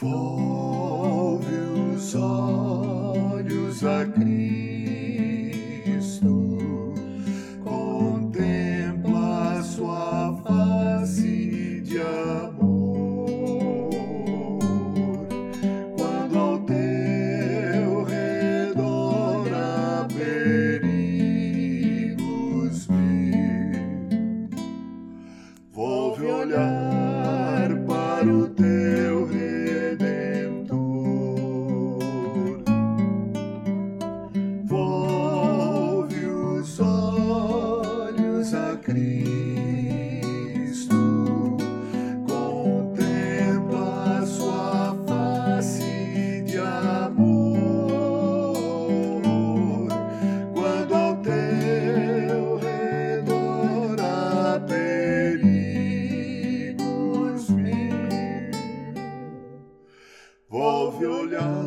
Volve os olhos a Cristo, contempla sua face de amor. Quando ao teu redor há perigos mil, volve olhar a Cristo, contempla sua face de amor. Quando ao teu redor há perigos volve olhar